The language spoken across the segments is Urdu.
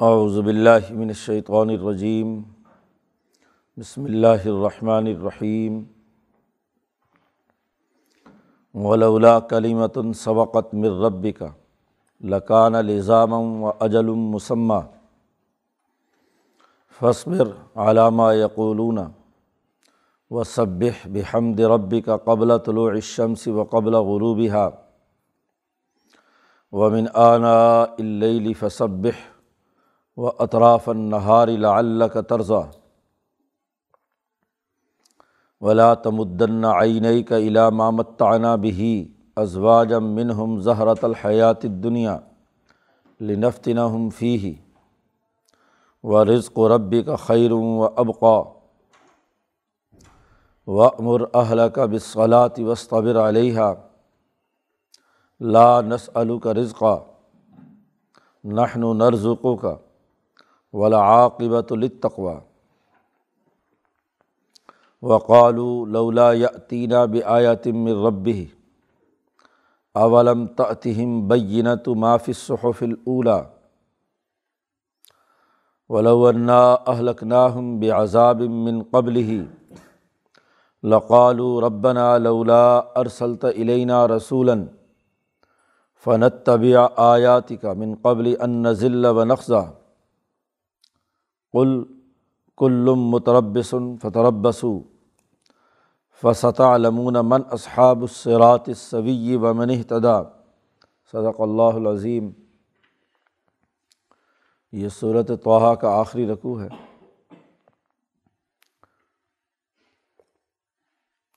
اعوذ باللہ من الشیطان الرجیم، بسم اللہ الرحمن الرحیم۔ ولولا کلیمۃ سبقت من ربک لکان لزام و اجل مسمہ فصبر علامہ یقولون و صبح بحمد ربک قبل طلوع الشمس و قبل غروبها۔ ومن آناء اللیل فصبح و اطراف النہار لعلک طرزہ ولا تمدن عینیک الی ما متعنا به ازواجا منهم زہرۃ الحیات الدنیا لنفتنہم فیہ و رزق ربک خیر و ابقا وامر اہلک بالصلاة واصطبر علیہا لا نسألک رزقا. نحن نرزقک ولاعاقبۃ للتقوى۔ وقالوا لولا یأتینا بآیۃ من ربہ اولم تأتہم بینۃ ما فی الصحف الاولی اہلکناہم بعذاب من قبلہ لقالوا ربنا لولا ارسلت الینا رسولا فنتبع آیاتک من قبل ان نذل ونخزى۔ قل کلم متربسن فتربسو فسطع لمون من اصحاب الصراط السوی و من اہتدا صدق اللہ العظیم. یہ صورت توحہ کا آخری رقوع ہے.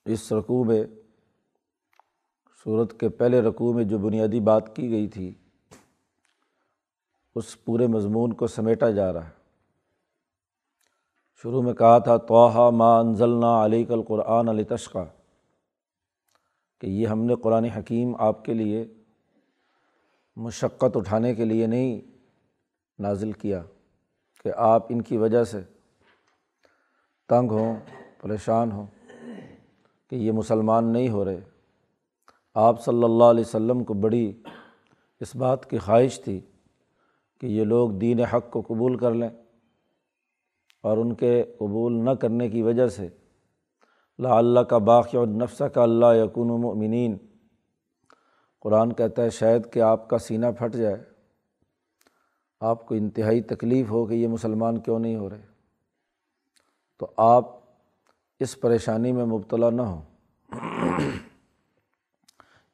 اس رقوع میں صورت کے پہلے رقوع میں جو بنیادی بات کی گئی تھی، اس پورے مضمون کو سمیٹا جا رہا ہے۔ شروع میں کہا تھا توحہ ما انزلنا علی کل قرآن علی تشقہ کہ یہ ہم نے قرآن حکیم آپ کے لیے مشقت اٹھانے کے لیے نہیں نازل کیا، کہ آپ ان کی وجہ سے تنگ ہوں، پریشان ہوں، کہ یہ مسلمان نہیں ہو رہے۔ آپ صلی اللہ علیہ وسلم کو بڑی اس بات کی خواہش تھی کہ یہ لوگ دین حق کو قبول کر لیں۔ اور ان کے قبول نہ کرنے کی وجہ سے لا اللہ کا باقی اور نفس کا اللہ یقون مؤمنین۔ قرآن کہتا ہے، شاید کہ آپ کا سینہ پھٹ جائے۔ آپ کو انتہائی تکلیف ہو کہ یہ مسلمان کیوں نہیں ہو رہے؟ تو آپ اس پریشانی میں مبتلا نہ ہوں۔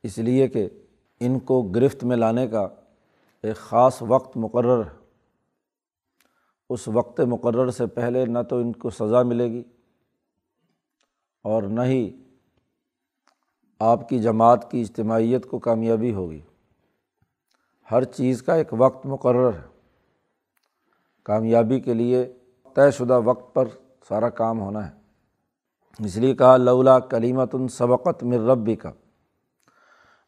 اس لیے کہ ان کو گرفت میں لانے کا ایک خاص وقت مقرر ہے۔ اس وقت مقرر سے پہلے نہ تو ان کو سزا ملے گی اور نہ ہی آپ کی جماعت کی اجتماعیت کو کامیابی ہوگی۔ ہر چیز کا ایک وقت مقرر ہے۔ کامیابی کے لیے طے شدہ وقت پر سارا کام ہونا ہے۔ اس لیے کہا، لولا کلیمت سبقت مر ربی کا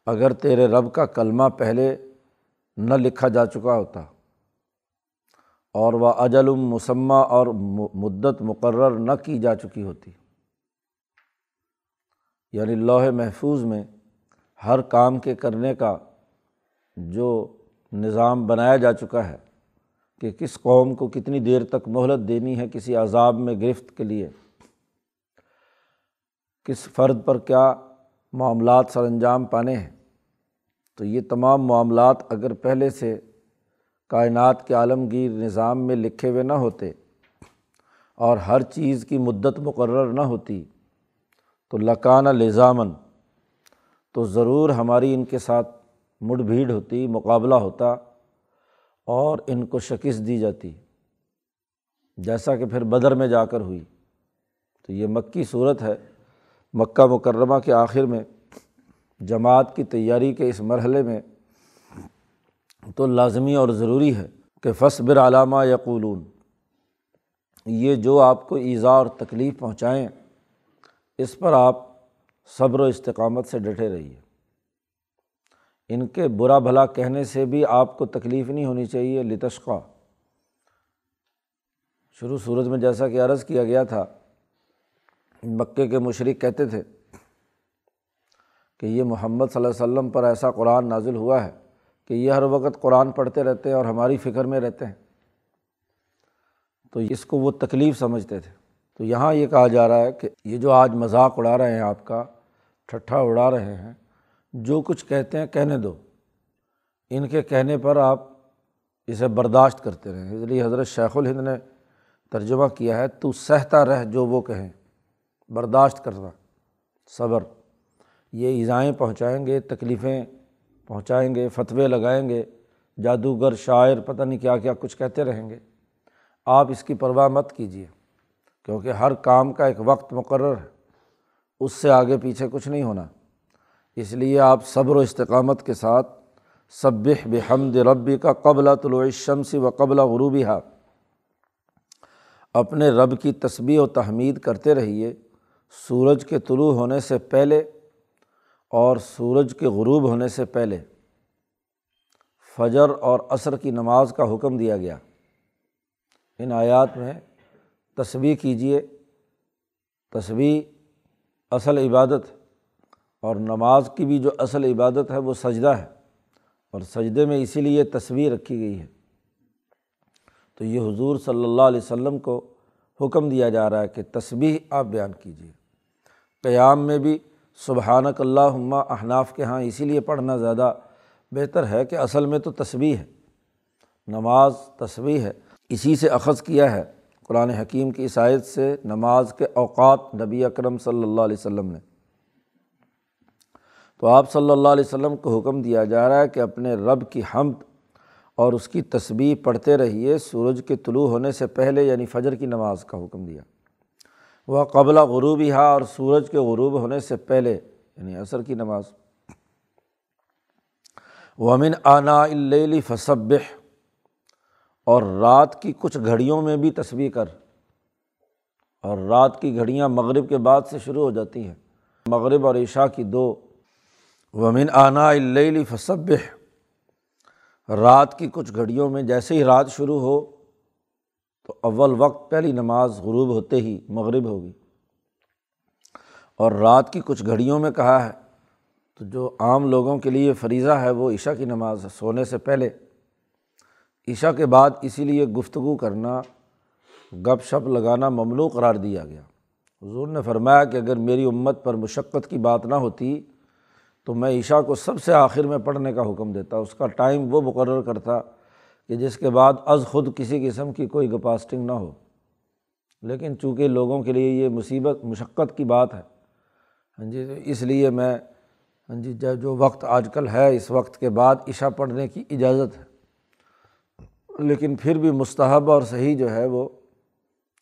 اگر تیرے رب کا کلمہ پہلے نہ لکھا جا چکا ہوتا اور وہ اجل مسمہ اور مدت مقرر نہ کی جا چکی ہوتی۔ یعنی لوح محفوظ میں ہر کام کے کرنے کا جو نظام بنایا جا چکا ہے کہ کس قوم کو کتنی دیر تک مہلت دینی ہے کسی عذاب میں گرفت کے لیے، کس فرد پر کیا معاملات سر انجام پانے ہیں، تو یہ تمام معاملات اگر پہلے سے کائنات کے عالمگیر نظام میں لکھے ہوئے نہ ہوتے اور ہر چیز کی مدت مقرر نہ ہوتی، تو لکانہ لزامن تو ضرور ہماری ان کے ساتھ مڑ بھیڑ ہوتی، مقابلہ ہوتا اور ان کو شکست دی جاتی۔ جیسا کہ پھر بدر میں جا کر ہوئی۔ تو یہ مکی صورت ہے، مکہ مکرمہ کے آخر میں، جماعت کی تیاری کے اس مرحلے میں تو لازمی اور ضروری ہے کہ فصبر علامہ یقولون، یہ جو آپ کو ایزا اور تکلیف پہنچائیں، اس پر آپ صبر و استقامت سے ڈٹے رہیے۔ ان کے برا بھلا کہنے سے بھی آپ کو تکلیف نہیں ہونی چاہیے لتشقہ شروع صورت میں جیسا کہ عرض کیا گیا تھا، مکے کے مشرق کہتے تھے کہ یہ محمد صلی اللہ علیہ وسلم پر ایسا قرآن نازل ہوا ہے۔ کہ یہ ہر وقت قرآن پڑھتے رہتے ہیں اور ہماری فکر میں رہتے ہیں۔ تو اس کو وہ تکلیف سمجھتے تھے۔ تو یہاں یہ کہا جا رہا ہے کہ یہ جو آج مذاق اڑا رہے ہیں آپ کا، ٹھٹھا اڑا رہے ہیں، جو کچھ کہتے ہیں کہنے دو۔ ان کے کہنے پر آپ اسے برداشت کرتے رہیں۔ اس لیے حضرت شیخ الہند نے ترجمہ کیا ہے، تو سہتا رہ جو وہ کہیں۔ برداشت کرنا، صبر، یہ ایزائیں پہنچائیں گے، تکلیفیں پہنچائیں گے، فتوے لگائیں گے، جادوگر، شاعر، پتہ نہیں کیا کیا کچھ کہتے رہیں گے۔ آپ اس کی پرواہ مت کیجیے کیونکہ ہر کام کا ایک وقت مقرر ہے، اس سے آگے پیچھے کچھ نہیں ہونا۔ اس لیے آپ صبر و استقامت کے ساتھ صب بحمد ربی کا قبل طلوع الشمس و قبل غروبی ہا اپنے رب کی تسبیح و تحمید کرتے رہیے، سورج کے طلوع ہونے سے پہلے اور سورج کے غروب ہونے سے پہلے فجر اور عصر کی نماز کا حکم دیا گیا۔ ان آیات میں تصویر کیجیے تصویر اصل عبادت اور نماز کی بھی جو اصل عبادت ہے وہ سجدہ ہے اور سجدے میں اسی لیے تصویر رکھی گئی ہے۔ تو یہ حضور صلی اللہ علیہ وسلم کو حکم دیا جا رہا ہے کہ تصویر آپ بیان کیجیے قیام میں بھی سبحانک اللہ احناف کے ہاں اسی لیے پڑھنا زیادہ بہتر ہے کہ اصل میں تو تصویر ہے، نماز تصویر ہے، اسی سے اخذ کیا ہے، قرآن حکیم کی عیسائیت سے نماز کے اوقات نبی اکرم صلی اللہ علیہ وسلم نے۔ تو آپ صلی اللہ علیہ وسلم کو حکم دیا جا رہا ہے کہ اپنے رب کی حمد اور اس کی تصویر پڑھتے رہیے، سورج کے طلوع ہونے سے پہلے یعنی فجر کی نماز کا حکم دیا۔ وہ قبلہ غروب ہی اور سورج کے غروب ہونے سے پہلے یعنی عصر کی نماز۔ ومن آنا اللی فصب اور رات کی کچھ گھڑیوں میں بھی تصویر کر۔ اور رات کی گھڑیاں مغرب کے بعد سے شروع ہو جاتی ہیں۔ مغرب اور عشاء کی دو۔ ومن آنا اللی فصب رات کی کچھ گھڑیوں میں جیسے ہی رات شروع ہو تو اول وقت پہلی نماز غروب ہوتے ہی مغرب ہوگی۔ اور رات کی کچھ گھڑیوں میں کہا ہے، تو جو عام لوگوں کے لیے فریضہ ہے وہ عشاء کی نماز ہے، سونے سے پہلے۔ عشاء کے بعد اسی لیے گفتگو کرنا، گپ شپ لگانا ممنوع قرار دیا گیا۔ حضور نے فرمایا کہ اگر میری امت پر مشقت کی بات نہ ہوتی، تو میں عشاء کو سب سے آخر میں پڑھنے کا حکم دیتا، اس کا ٹائم وہ مقرر کرتا کہ جس کے بعد از خود کسی قسم کی کوئی گپاسٹنگ نہ ہو۔ لیکن چونکہ لوگوں کے لیے یہ مصیبت، مشقت کی بات ہے ہاں جی اس لیے میں ہاں جی جو وقت آج کل ہے، اس وقت کے بعد عشاء پڑھنے کی اجازت ہے۔ لیکن پھر بھی مستحب اور صحیح جو ہے وہ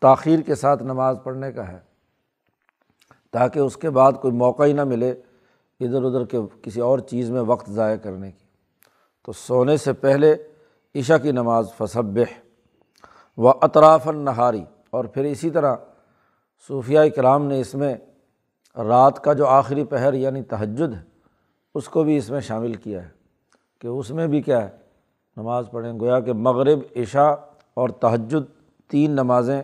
تاخیر کے ساتھ نماز پڑھنے کا ہے۔ تاکہ اس کے بعد کوئی موقع ہی نہ ملے ادھر ادھر کے کسی اور چیز میں وقت ضائع کرنے کی۔ تو سونے سے پہلے عشاء کی نماز فصب و اطراف النہاری۔ اور پھر اسی طرح صوفیہ کرام نے اس میں رات کا جو آخری پہر یعنی تہجد ہے اس کو بھی اس میں شامل کیا ہے۔ کہ اس میں بھی کیا ہے، نماز پڑھیں۔ گویا کہ مغرب، عشاء اور تہجد تین نمازیں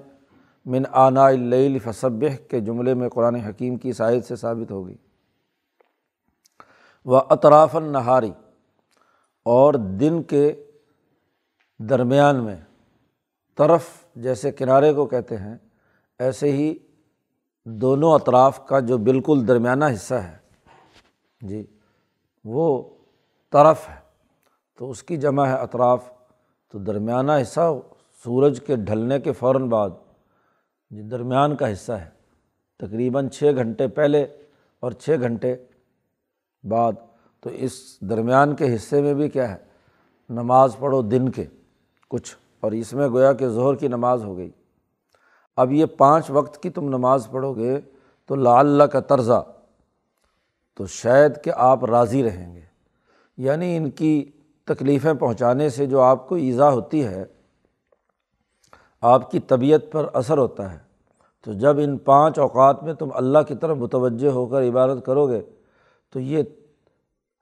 من آنا اللیل فصب کے جملے میں قرآن حکیم کی سائد سے ثابت ہوگی۔ و اطراف النہاری۔ اور دن کے درمیان میں طرف جیسے کنارے کو کہتے ہیں، ایسے ہی دونوں اطراف کا جو بالکل درمیانہ حصہ ہے جی وہ طرف ہے۔ تو اس کی جمع ہے اطراف۔ تو درمیانہ حصہ سورج کے ڈھلنے کے فوراً بعد جی درمیان کا حصہ ہے۔ تقریباً چھ گھنٹے پہلے اور چھ گھنٹے بعد۔ تو اس درمیان کے حصے میں بھی کیا ہے، نماز پڑھو دن کے۔ کچھ، اور اس میں گویا کہ ظہر کی نماز ہو گئی۔ اب یہ پانچ وقت کی تم نماز پڑھو گے تو لا اللہ کا طرزہ تو شاید کہ آپ راضی رہیں گے۔ یعنی ان کی تکلیفیں پہنچانے سے جو آپ کو ایزا ہوتی ہے، آپ کی طبیعت پر اثر ہوتا ہے۔ تو جب ان پانچ اوقات میں تم اللہ کی طرف متوجہ ہو کر عبادت کرو گے، تو یہ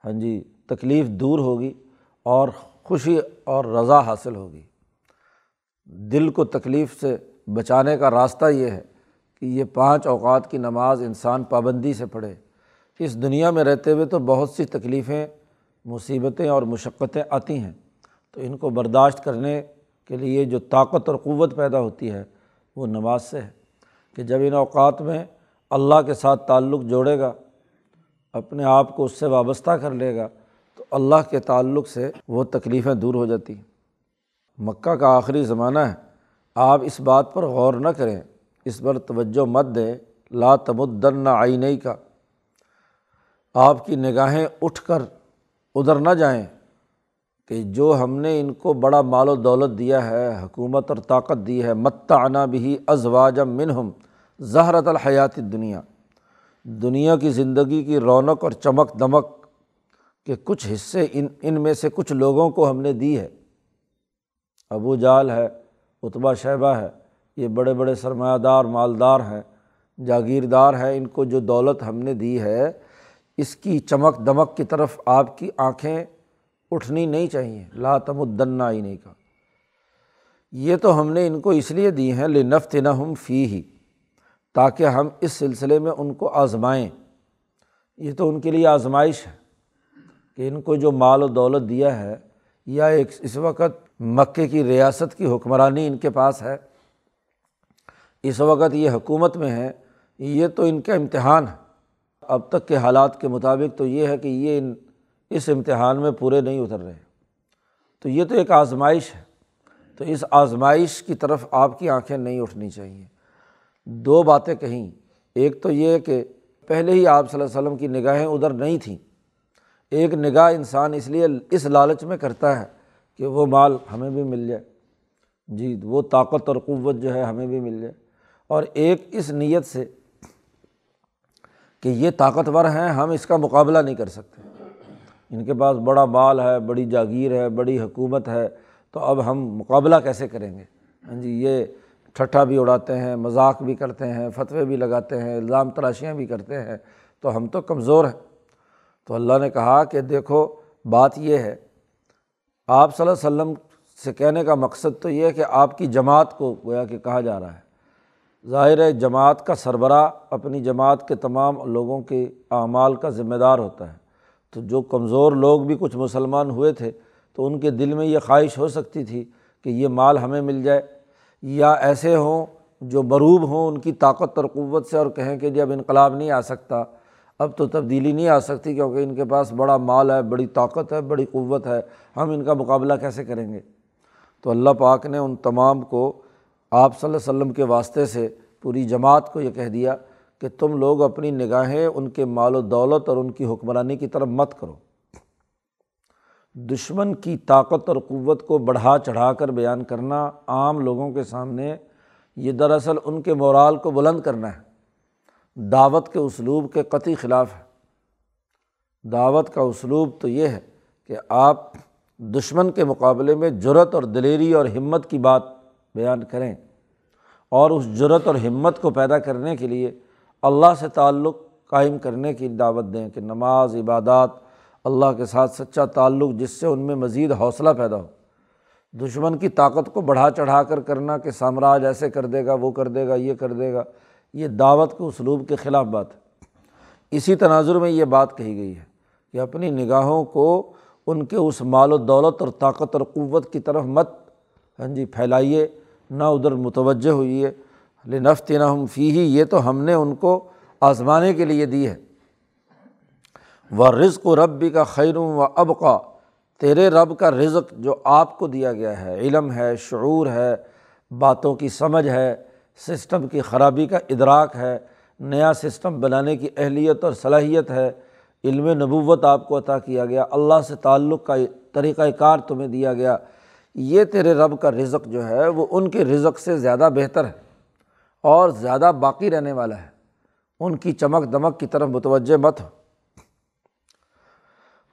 ہاں جی تکلیف دور ہوگی اور خوشی اور رضا حاصل ہوگی۔ دل کو تکلیف سے بچانے کا راستہ یہ ہے کہ یہ پانچ اوقات کی نماز انسان پابندی سے پڑھے۔ اس دنیا میں رہتے ہوئے تو بہت سی تکلیفیں، مصیبتیں اور مشقتیں آتی ہیں۔ تو ان کو برداشت کرنے کے لیے جو طاقت اور قوت پیدا ہوتی ہے، وہ نماز سے ہے۔ کہ جب ان اوقات میں اللہ کے ساتھ تعلق جوڑے گا، اپنے آپ کو اس سے وابستہ کر لے گا اللہ کے تعلق سے وہ تکلیفیں دور ہو جاتی ہیں۔ مکہ کا آخری زمانہ ہے۔ آپ اس بات پر غور نہ کریں۔ اس پر توجہ مت دیں۔ لا تمدن نہ آئی کا آپ کی نگاہیں اٹھ کر ادھر نہ جائیں کہ جو ہم نے ان کو بڑا مال و دولت دیا ہے، حکومت اور طاقت دی ہے، متعنا بھی ازواجم منہم زہرت الحیات دنیا دنیا کی زندگی کی رونق اور چمک دمک کے کچھ حصے ان ان میں سے کچھ لوگوں کو ہم نے دی ہے۔ ابو جال ہے اتبا شیبہ ہے، یہ بڑے بڑے سرمایہ دار مالدار ہیں، جاگیردار ہیں، ان کو جو دولت ہم نے دی ہے، اس کی چمک دمک کی طرف آپ کی آنکھیں اٹھنی نہیں چاہیے۔ لا تمدن ہی نہیں کا یہ تو ہم نے ان کو اس لیے دی ہیں لنفت نہ ہم فی ہی تاکہ ہم اس سلسلے میں ان کو آزمائیں۔ یہ تو ان کے لیے آزمائش ہے۔ کہ ان کو جو مال و دولت دیا ہے یا ایک اس وقت مکے کی ریاست کی حکمرانی ان کے پاس ہے، اس وقت یہ حکومت میں ہے، یہ تو ان کا امتحان ہے۔ اب تک کے حالات کے مطابق تو یہ ہے کہ یہ ان اس امتحان میں پورے نہیں اتر رہے۔ تو یہ تو ایک آزمائش ہے۔ تو اس آزمائش کی طرف آپ کی آنکھیں نہیں اٹھنی چاہیے۔ دو باتیں کہیں۔ ایک تو یہ کہ پہلے ہی آپ صلی اللہ علیہ وسلم کی نگاہیں ادھر نہیں تھیں۔ ایک نگاہ انسان اس لیے اس لالچ میں کرتا ہے کہ وہ مال ہمیں بھی مل جائے۔ جی وہ طاقت اور قوت جو ہے ہمیں بھی مل جائے۔ اور ایک اس نیت سے کہ یہ طاقتور ہیں، ہم اس کا مقابلہ نہیں کر سکتے۔ ان کے پاس بڑا مال ہے، بڑی جاگیر ہے، بڑی حکومت ہے، تو اب ہم مقابلہ کیسے کریں گے؟ ہاں جی یہ ٹھٹھا بھی اڑاتے ہیں، مذاق بھی کرتے ہیں، فتوے بھی لگاتے ہیں، الزام تراشیاں بھی کرتے ہیں، تو ہم تو کمزور ہیں۔ تو اللہ نے کہا کہ دیکھو، بات یہ ہے، آپ صلی اللہ علیہ وسلم سے کہنے کا مقصد تو یہ ہے کہ آپ کی جماعت کو گویا کہ کہا جا رہا ہے۔ ظاہر ہے، جماعت کا سربراہ اپنی جماعت کے تمام لوگوں کے اعمال کا ذمہ دار ہوتا ہے۔ تو جو کمزور لوگ بھی کچھ مسلمان ہوئے تھے، تو ان کے دل میں یہ خواہش ہو سکتی تھی کہ یہ مال ہمیں مل جائے۔ یا ایسے ہوں جو مروب ہوں ان کی طاقت اور قوت سے اور کہیں کہ جی اب انقلاب نہیں آ سکتا۔ اب تو تبدیلی نہیں آ سکتی کیونکہ ان کے پاس بڑا مال ہے، بڑی طاقت ہے، بڑی قوت ہے۔ ہم ان کا مقابلہ کیسے کریں گے؟ تو اللہ پاک نے ان تمام کو آپ صلی اللہ علیہ وسلم کے واسطے سے پوری جماعت کو یہ کہہ دیا کہ تم لوگ اپنی نگاہیں ان کے مال و دولت اور ان کی حکمرانی کی طرف مت کرو۔ دشمن کی طاقت اور قوت کو بڑھا چڑھا کر بیان کرنا عام لوگوں کے سامنے یہ دراصل ان کے مورال کو بلند کرنا ہے۔ دعوت کے اسلوب کے قطعی خلاف ہے۔ دعوت کا اسلوب تو یہ ہے کہ آپ دشمن کے مقابلے میں جرت اور دلیری اور ہمت کی بات بیان کریں اور اس جرت اور ہمت کو پیدا کرنے کے لیے اللہ سے تعلق قائم کرنے کی دعوت دیں کہ نماز، عبادات، اللہ کے ساتھ سچا تعلق جس سے ان میں مزید حوصلہ پیدا ہو۔ دشمن کی طاقت کو بڑھا چڑھا کر کرنا کہ سامراج ایسے کر دے گا، وہ کر دے گا، یہ کر دے گا۔ یہ دعوت کے اسلوب کے خلاف بات ہے۔ اسی تناظر میں یہ بات کہی گئی ہے کہ اپنی نگاہوں کو ان کے اس مال و دولت اور طاقت اور قوت کی طرف مت ہاں جی پھیلائیے، نہ ادھر متوجہ ہوئی ہے لنفت نہ ہم فی ہی یہ تو ہم نے ان کو آزمانے کے لیے دی ہے۔ و رزق و ربی کا خیروں و اب کا تیرے رب کا رزق جو آپ کو دیا گیا ہے، علم ہے، شعور ہے، باتوں کی سمجھ ہے سسٹم کی خرابی کا ادراک ہے، نیا سسٹم بنانے کی اہلیت اور صلاحیت ہے۔ علم نبوت آپ کو عطا کیا گیا۔ اللہ سے تعلق کا طریقۂ کار تمہیں دیا گیا۔ یہ تیرے رب کا رزق جو ہے، وہ ان کے رزق سے زیادہ بہتر ہے اور زیادہ باقی رہنے والا ہے۔ ان کی چمک دمک کی طرف متوجہ مت ہو۔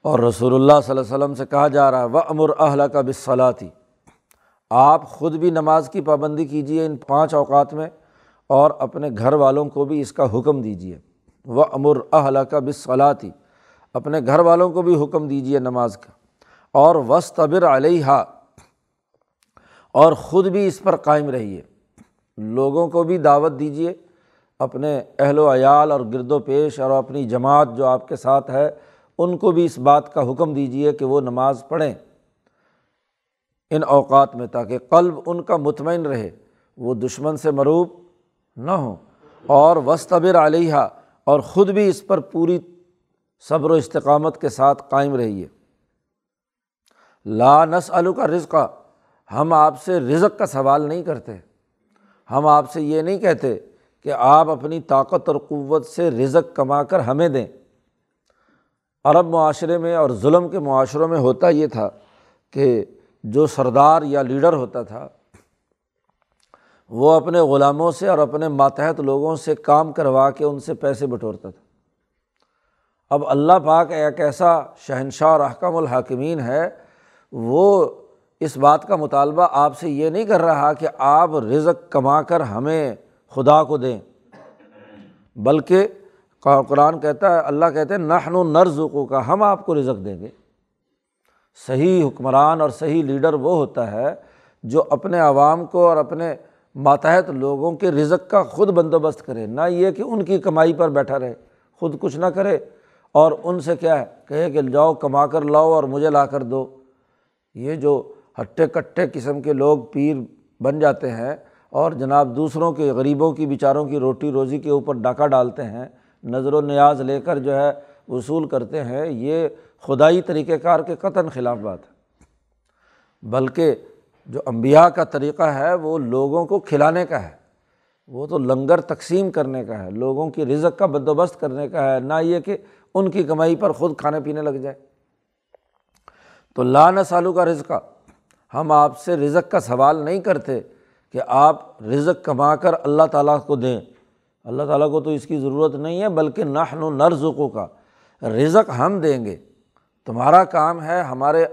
اور رسول اللہ صلی اللہ علیہ وسلم سے کہا جا رہا ہے وہ امر اہل کا بصلاطی آپ خود بھی نماز کی پابندی کیجیے ان پانچ اوقات میں اور اپنے گھر والوں کو بھی اس کا حکم دیجیے وہ امر اہل کا بصلاطی اپنے گھر والوں کو بھی حکم دیجیے نماز کا۔ اور وسطبر علیہ اور خود بھی اس پر قائم رہیے۔ لوگوں کو بھی دعوت دیجیے اپنے اہل و عیال اور گرد و پیش اور اپنی جماعت جو آپ کے ساتھ ہے، ان کو بھی اس بات کا حکم دیجیے کہ وہ نماز پڑھیں۔ ان اوقات میں تاکہ قلب ان کا مطمئن رہے، وہ دشمن سے مروب نہ ہوں۔ اور وسطبر علیہ اور خود بھی اس پر پوری صبر و استقامت کے ساتھ قائم رہیے۔ لا نس علو کا رزقہ ہم آپ سے رزق کا سوال نہیں کرتے۔ ہم آپ سے یہ نہیں کہتے کہ آپ اپنی طاقت اور قوت سے رزق کما کر ہمیں دیں۔ عرب معاشرے میں اور ظلم کے معاشروں میں ہوتا یہ تھا کہ جو سردار یا لیڈر ہوتا تھا، وہ اپنے غلاموں سے اور اپنے ماتحت لوگوں سے کام کروا کے ان سے پیسے بٹورتا تھا۔ اب اللہ پاک ایک ایسا شہنشاہ اور احکم الحاکمین ہے، وہ اس بات کا مطالبہ آپ سے یہ نہیں کر رہا کہ آپ رزق کما کر ہمیں خدا کو دیں۔ بلکہ قرآن کہتا ہے، اللہ کہتے ہیں نحن و نرزقوں کا ہم آپ کو رزق دیں گے۔ صحیح حکمران اور صحیح لیڈر وہ ہوتا ہے جو اپنے عوام کو اور اپنے ماتحت لوگوں کے رزق کا خود بندوبست کرے، نہ یہ کہ ان کی کمائی پر بیٹھا رہے، خود کچھ نہ کرے۔ اور ان سے کیا ہے؟ کہے کہ جاؤ، کما کر لاؤ اور مجھے لا کر دو۔ یہ جو ہٹے کٹے قسم کے لوگ پیر بن جاتے ہیں اور جناب دوسروں کے غریبوں کی، بیچاروں کی روٹی روزی کے اوپر ڈاکہ ڈالتے ہیں، نظر و نیاز لے کر جو ہے وصول کرتے ہیں، یہ خدائی طریقۂ کار کے قطن خلاف بات ہے۔ بلکہ جو امبیا کا طریقہ ہے، وہ لوگوں کو کھلانے کا ہے۔ وہ تو لنگر تقسیم کرنے کا ہے، لوگوں کی رزق کا بندوبست کرنے کا ہے، نہ یہ کہ ان کی کمائی پر خود کھانے پینے لگ جائے۔ تو لان سالو کا رزقہ ہم آپ سے رزق کا سوال نہیں کرتے کہ آپ رزق کما کر اللہ تعالیٰ کو دیں۔ اللہ تعالیٰ کو تو اس کی ضرورت نہیں ہے، بلکہ نحن و نرزقوں کا۔ رزق ہم دیں گے۔ تمہارا کام ہے ہمارے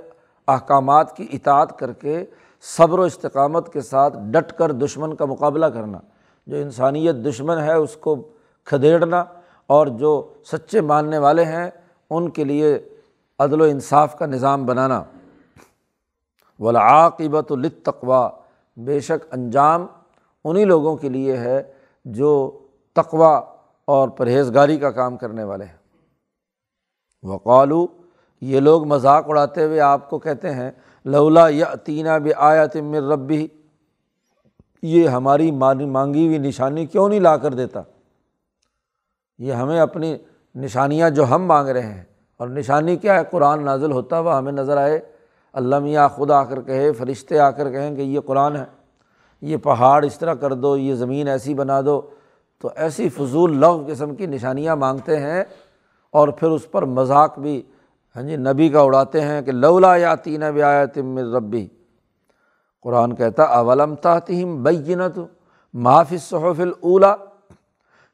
احکامات کی اطاعت کر کے صبر و استقامت کے ساتھ ڈٹ کر دشمن کا مقابلہ کرنا۔ جو انسانیت دشمن ہے اس کو کھدیڑنا اور جو سچے ماننے والے ہیں ان کے لیے عدل و انصاف کا نظام بنانا۔ ولاقبت التقوا بے شک انجام انہیں لوگوں کے لیے ہے جو تقوا اور پرہیزگاری کا کام کرنے والے ہیں۔ وقالو، یہ لوگ مذاق اڑاتے ہوئے آپ کو کہتے ہیں، لولا یا تینہ بھی آیا تمر ربی، یہ ہماری مانگی ہوئی نشانی کیوں نہیں لا کر دیتا؟ یہ ہمیں اپنی نشانیاں جو ہم مانگ رہے ہیں۔ اور نشانی کیا ہے؟ قرآن نازل ہوتا ہوا ہمیں نظر آئے۔ اللہ میاں خود آ کر کہے، فرشتے آ کر کہیں کہ یہ قرآن ہے۔ یہ پہاڑ اس طرح کر دو، یہ زمین ایسی بنا دو۔ تو ایسی فضول لغ قسم کی نشانیاں مانگتے ہیں اور پھر اس پر مذاق بھی ہاں جی نبی کا اڑاتے ہیں کہ لولا یا تین آیا تم ربی۔ قرآن کہتا، اولم تاطیم بینت معاف صحف الا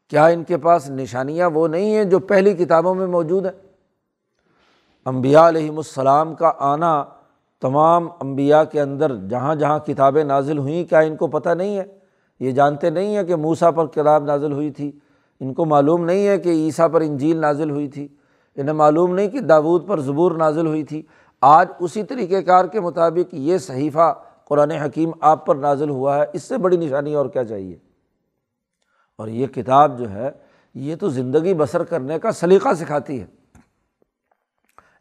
کیا ان کے پاس نشانیاں وہ نہیں ہیں جو پہلی کتابوں میں موجود ہیں؟ امبیا علیہم السلام کا آنا تمام امبیا کے اندر جہاں جہاں کتابیں نازل ہوئیں، کیا ان کو پتہ نہیں ہے؟ یہ جانتے نہیں ہیں کہ موسا پر کتاب نازل ہوئی تھی۔ ان کو معلوم نہیں ہے کہ عیسیٰ پر انجیل نازل ہوئی تھی، انہیں معلوم نہیں کہ داود پر زبور نازل ہوئی تھی۔ آج اسی طریقۂ کار کے مطابق یہ صحیفہ قرآن حکیم آپ پر نازل ہوا ہے۔ اس سے بڑی نشانی اور کیا چاہیے؟ اور یہ کتاب جو ہے، یہ تو زندگی بسر کرنے کا سلیقہ سکھاتی ہے۔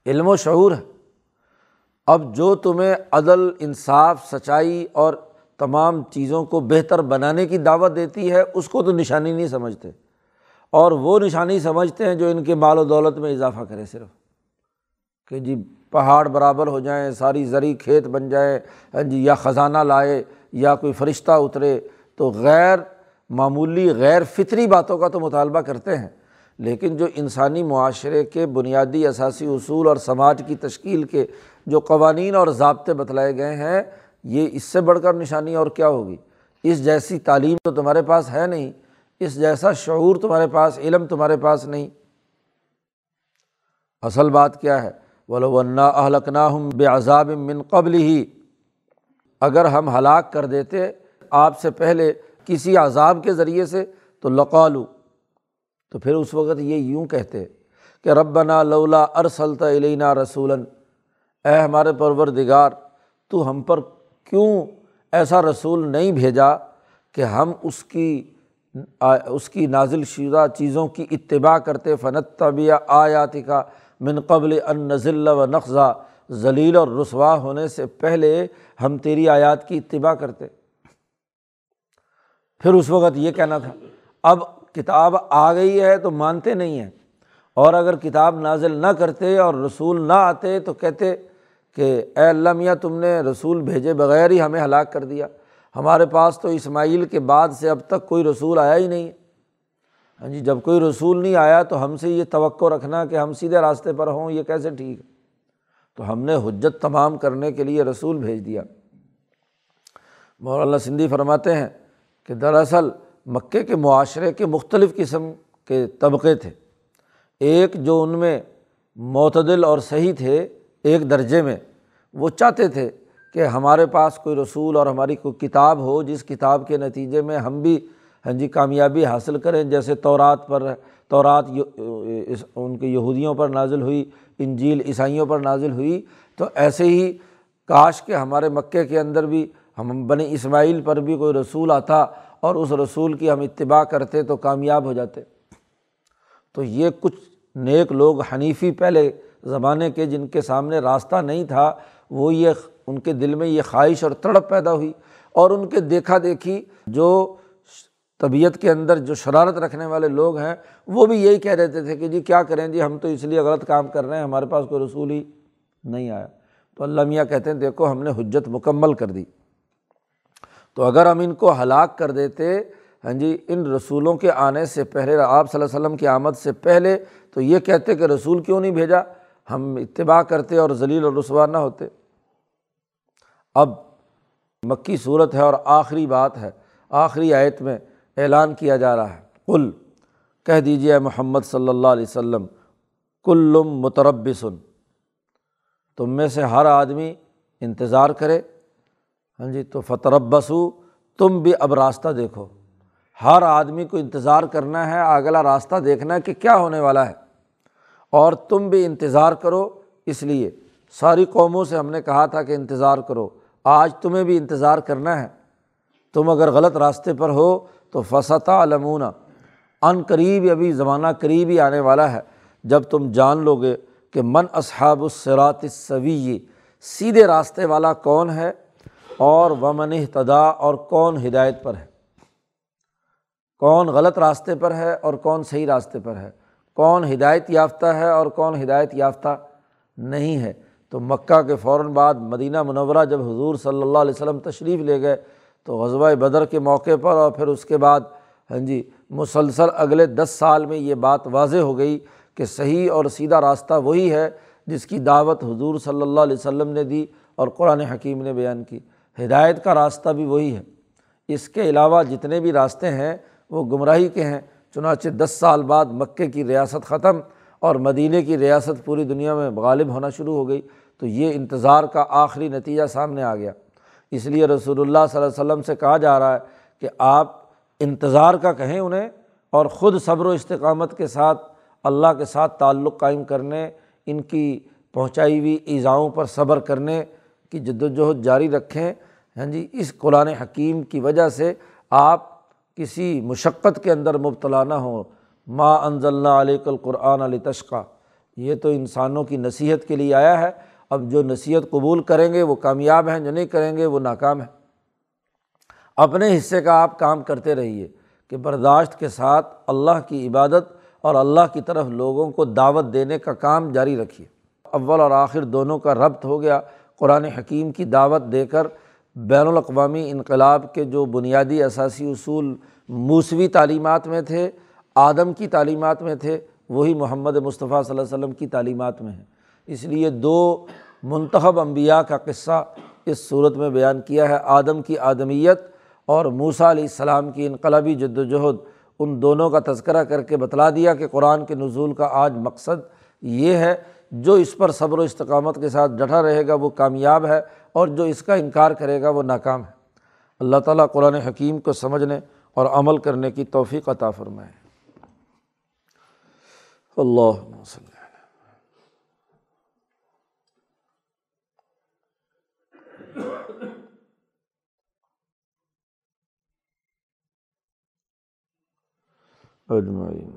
علم و شعور ہے۔ اب جو تمہیں عدل، انصاف، سچائی اور تمام چیزوں کو بہتر بنانے کی دعوت دیتی ہے، اس کو تو نشانی نہیں سمجھتے۔ اور وہ نشانی سمجھتے ہیں جو ان کے مال و دولت میں اضافہ کرے صرف۔ کہ جی پہاڑ برابر ہو جائیں، ساری زرعی کھیت بن جائے ہاں جی یا خزانہ لائے، یا کوئی فرشتہ اترے، تو غیر معمولی، غیر فطری باتوں کا تو مطالبہ کرتے ہیں۔ لیکن جو انسانی معاشرے کے بنیادی اثاثی اصول اور سماج کی تشکیل کے جو قوانین اور ضابطے بتلائے گئے ہیں، یہ اس سے بڑھ کر نشانی اور کیا ہوگی؟ اس جیسی تعلیم تو تمہارے پاس ہے نہیں۔ اس جیسا شعور تمہارے پاس علم تمہارے پاس نہیں۔ اصل بات کیا ہے؟ ولونا اس کی اس کی نازل شدہ چیزوں کی اتباع کرتے فنت طبیہ آیات کا من قبل ان نزل و نقضہ ذلیل اور رسوا ہونے سے پہلے ہم تیری آیات کی اتباع کرتے۔ پھر اس وقت یہ کہنا تھا، اب کتاب آ گئی ہے تو مانتے نہیں ہیں۔ اور اگر کتاب نازل نہ کرتے اور رسول نہ آتے تو کہتے کہ اے اللہ میاں، تم نے رسول بھیجے بغیر ہی ہمیں ہلاک کر دیا۔ ہمارے پاس تو اسماعیل کے بعد سے اب تک کوئی رسول آیا ہی نہیں ہاں جی جب کوئی رسول نہیں آیا تو ہم سے یہ توقع رکھنا کہ ہم سیدھے راستے پر ہوں، یہ کیسے ٹھیک ہے؟ تو ہم نے حجت تمام کرنے کے لیے رسول بھیج دیا۔ مولانا سندھی فرماتے ہیں کہ دراصل مکے کے معاشرے کے مختلف قسم کے طبقے تھے۔ ایک جو ان میں معتدل اور صحیح تھے، ایک درجے میں وہ چاہتے تھے کہ ہمارے پاس کوئی رسول اور ہماری کوئی کتاب ہو جس کتاب کے نتیجے میں ہم بھی ہاں جی کامیابی حاصل کریں۔ جیسے تورات پر، تورات ان کے یہودیوں پر نازل ہوئی، انجیل عیسائیوں پر نازل ہوئی۔ تو ایسے ہی کاش کے ہمارے مکے کے اندر بھی ہم بنی اسماعیل پر بھی کوئی رسول آتا اور اس رسول کی ہم اتباع کرتے تو کامیاب ہو جاتے۔ تو یہ کچھ نیک لوگ حنیفی پہلے زمانے کے جن کے سامنے راستہ نہیں تھا، وہ یہ ان کے دل میں یہ خواہش اور تڑپ پیدا ہوئی اور ان کے دیکھا دیکھی جو طبیعت کے اندر جو شرارت رکھنے والے لوگ ہیں، وہ بھی یہی کہہ دیتے تھے کہ جی کیا کریں جی ہم تو اس لیے غلط کام کر رہے ہیں، ہمارے پاس کوئی رسول ہی نہیں آیا۔ تو اللہ میاں کہتے ہیں، دیکھو ہم نے حجت مکمل کر دی۔ تو اگر ہم ان کو ہلاک کر دیتے ہاں جی ان رسولوں کے آنے سے پہلے، آپ صلی اللہ علیہ وسلم کی آمد سے پہلے، تو یہ کہتے کہ رسول کیوں نہیں بھیجا؟ ہم اتباع کرتے اور ذلیل اور رسوا نہ ہوتے۔ اب مکی صورت ہے اور آخری بات ہے، آخری آیت میں اعلان کیا جا رہا ہے۔ کل کہہ دیجیے محمد صلی اللہ علیہ وسلم کلم متربسن تم میں سے ہر آدمی انتظار کرے۔ ہاں جی تو فتربسو تم بھی اب راستہ دیکھو۔ ہر آدمی کو انتظار کرنا ہے، اگلا راستہ دیکھنا ہے کہ کیا ہونے والا ہے۔ اور تم بھی انتظار کرو، اس لیے ساری قوموں سے ہم نے کہا تھا کہ انتظار کرو۔ آج تمہیں بھی انتظار کرنا ہے۔ تم اگر غلط راستے پر ہو تو فسطہ علمون ان قریب ابھی زمانہ قریب ہی آنے والا ہے۔ جب تم جان لو گے کہ من اصحاب الصراط السوی، سیدھے راستے والا کون ہے اور ومن اہتدا اور کون ہدایت پر ہے۔ کون غلط راستے پر ہے اور کون صحیح راستے پر ہے۔ کون ہدایت یافتہ ہے اور کون ہدایت یافتہ نہیں ہے۔ تو مکہ کے فوراً بعد مدینہ منورہ جب حضور صلی اللہ علیہ وسلم تشریف لے گئے تو غزوہ بدر کے موقع پر اور پھر اس کے بعد ہاں جی مسلسل اگلے دس سال میں یہ بات واضح ہو گئی کہ صحیح اور سیدھا راستہ وہی ہے جس کی دعوت حضور صلی اللہ علیہ وسلم نے دی اور قرآن حکیم نے بیان کی۔ ہدایت کا راستہ بھی وہی ہے۔ اس کے علاوہ جتنے بھی راستے ہیں وہ گمراہی کے ہیں، چنانچہ دس سال بعد مکے کی ریاست ختم اور مدینہ کی ریاست پوری دنیا میں غالب ہونا شروع ہو گئی تو یہ انتظار کا آخری نتیجہ سامنے آ گیا۔ اس لیے رسول اللہ صلی اللہ علیہ وسلم سے کہا جا رہا ہے کہ آپ انتظار کا کہیں انہیں اور خود صبر و استقامت کے ساتھ اللہ کے ساتھ تعلق قائم کرنے، ان کی پہنچائی ہوئی ایزاؤں پر صبر کرنے کی جد وجہد جاری رکھیں۔ ہاں جی اس قرآن حکیم کی وجہ سے آپ کسی مشقت کے اندر مبتلا نہ ہوں۔ ما انضل علیہ القرآن علیہ تشقہ یہ تو انسانوں کی نصیحت کے لیے آیا ہے۔ اب جو نصیحت قبول کریں گے وہ کامیاب ہیں، جو نہیں کریں گے وہ ناکام ہیں۔ اپنے حصے کا آپ کام کرتے رہیے کہ برداشت کے ساتھ اللہ کی عبادت اور اللہ کی طرف لوگوں کو دعوت دینے کا کام جاری رکھیے۔ اول اور آخر دونوں کا ربط ہو گیا۔ قرآن حکیم کی دعوت دے کر بین الاقوامی انقلاب کے جو بنیادی اثاثی اصول موسوی تعلیمات میں تھے آدم کی تعلیمات میں تھے، وہی محمد مصطفیٰ صلی اللہ علیہ وسلم کی تعلیمات میں ہیں۔ اس لیے دو منتخب انبیاء کا قصہ اس صورت میں بیان کیا ہے، آدم کی آدمیت اور موسا علیہ السلام کی انقلابی جد وجہد ان دونوں کا تذکرہ کر کے بتلا دیا کہ قرآن کے نزول کا آج مقصد یہ ہے، جو اس پر صبر و استقامت کے ساتھ ڈٹا رہے گا وہ کامیاب ہے اور جو اس کا انکار کرے گا وہ ناکام ہے۔ اللہ تعالیٰ قرآن حکیم کو سمجھنے اور عمل کرنے کی توفیق عطا فرمائے۔ اللہ وسلم اجمعین